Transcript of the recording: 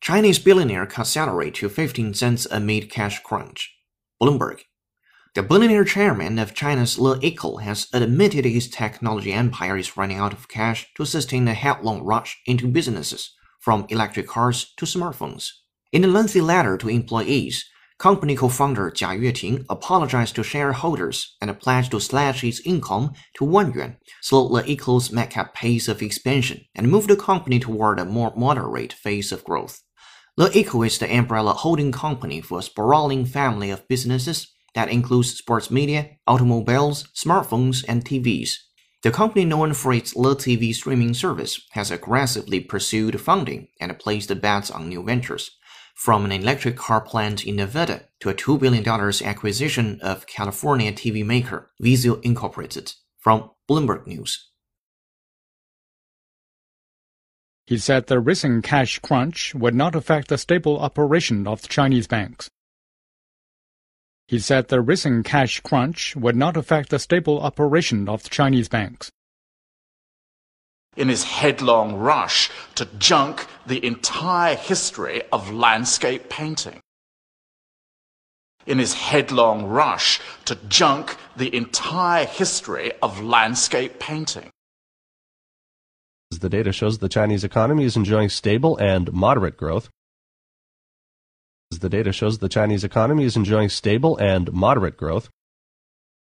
Chinese billionaire cuts salary to 15 cents amid cash crunch. Bloomberg. The billionaire chairman of China's LeEco has admitted his technology empire is running out of cash to sustain a headlong rush into businesses, from electric cars to smartphones. In a lengthy letter to employees, company co-founder Jia Yueting apologized to shareholders and pledged to slash its income to 1 yuan, slow LeEco's madcap pace of expansion, and move the company toward a more moderate phase of growth. LeEco is the umbrella holding company for a sprawling family of businesses that includes sports media, automobiles, smartphones, and TVs. The company, known for its Le TV streaming service, has aggressively pursued funding and placed bets on new ventures, from an electric car plant in Nevada to a $2 billion acquisition of California TV maker Vizio Incorporated. From Bloomberg News. He said the recent cash crunch would not affect the stable operation of the Chinese banks. He said the recent cash crunch would not affect the stable operation of the Chinese banks. In his headlong rush to junk the entire history of landscape painting. In his headlong rush to junk the entire history of landscape painting. The data shows the Chinese economy is enjoying stable and moderate growth. The data shows the Chinese economy is enjoying stable and moderate growth.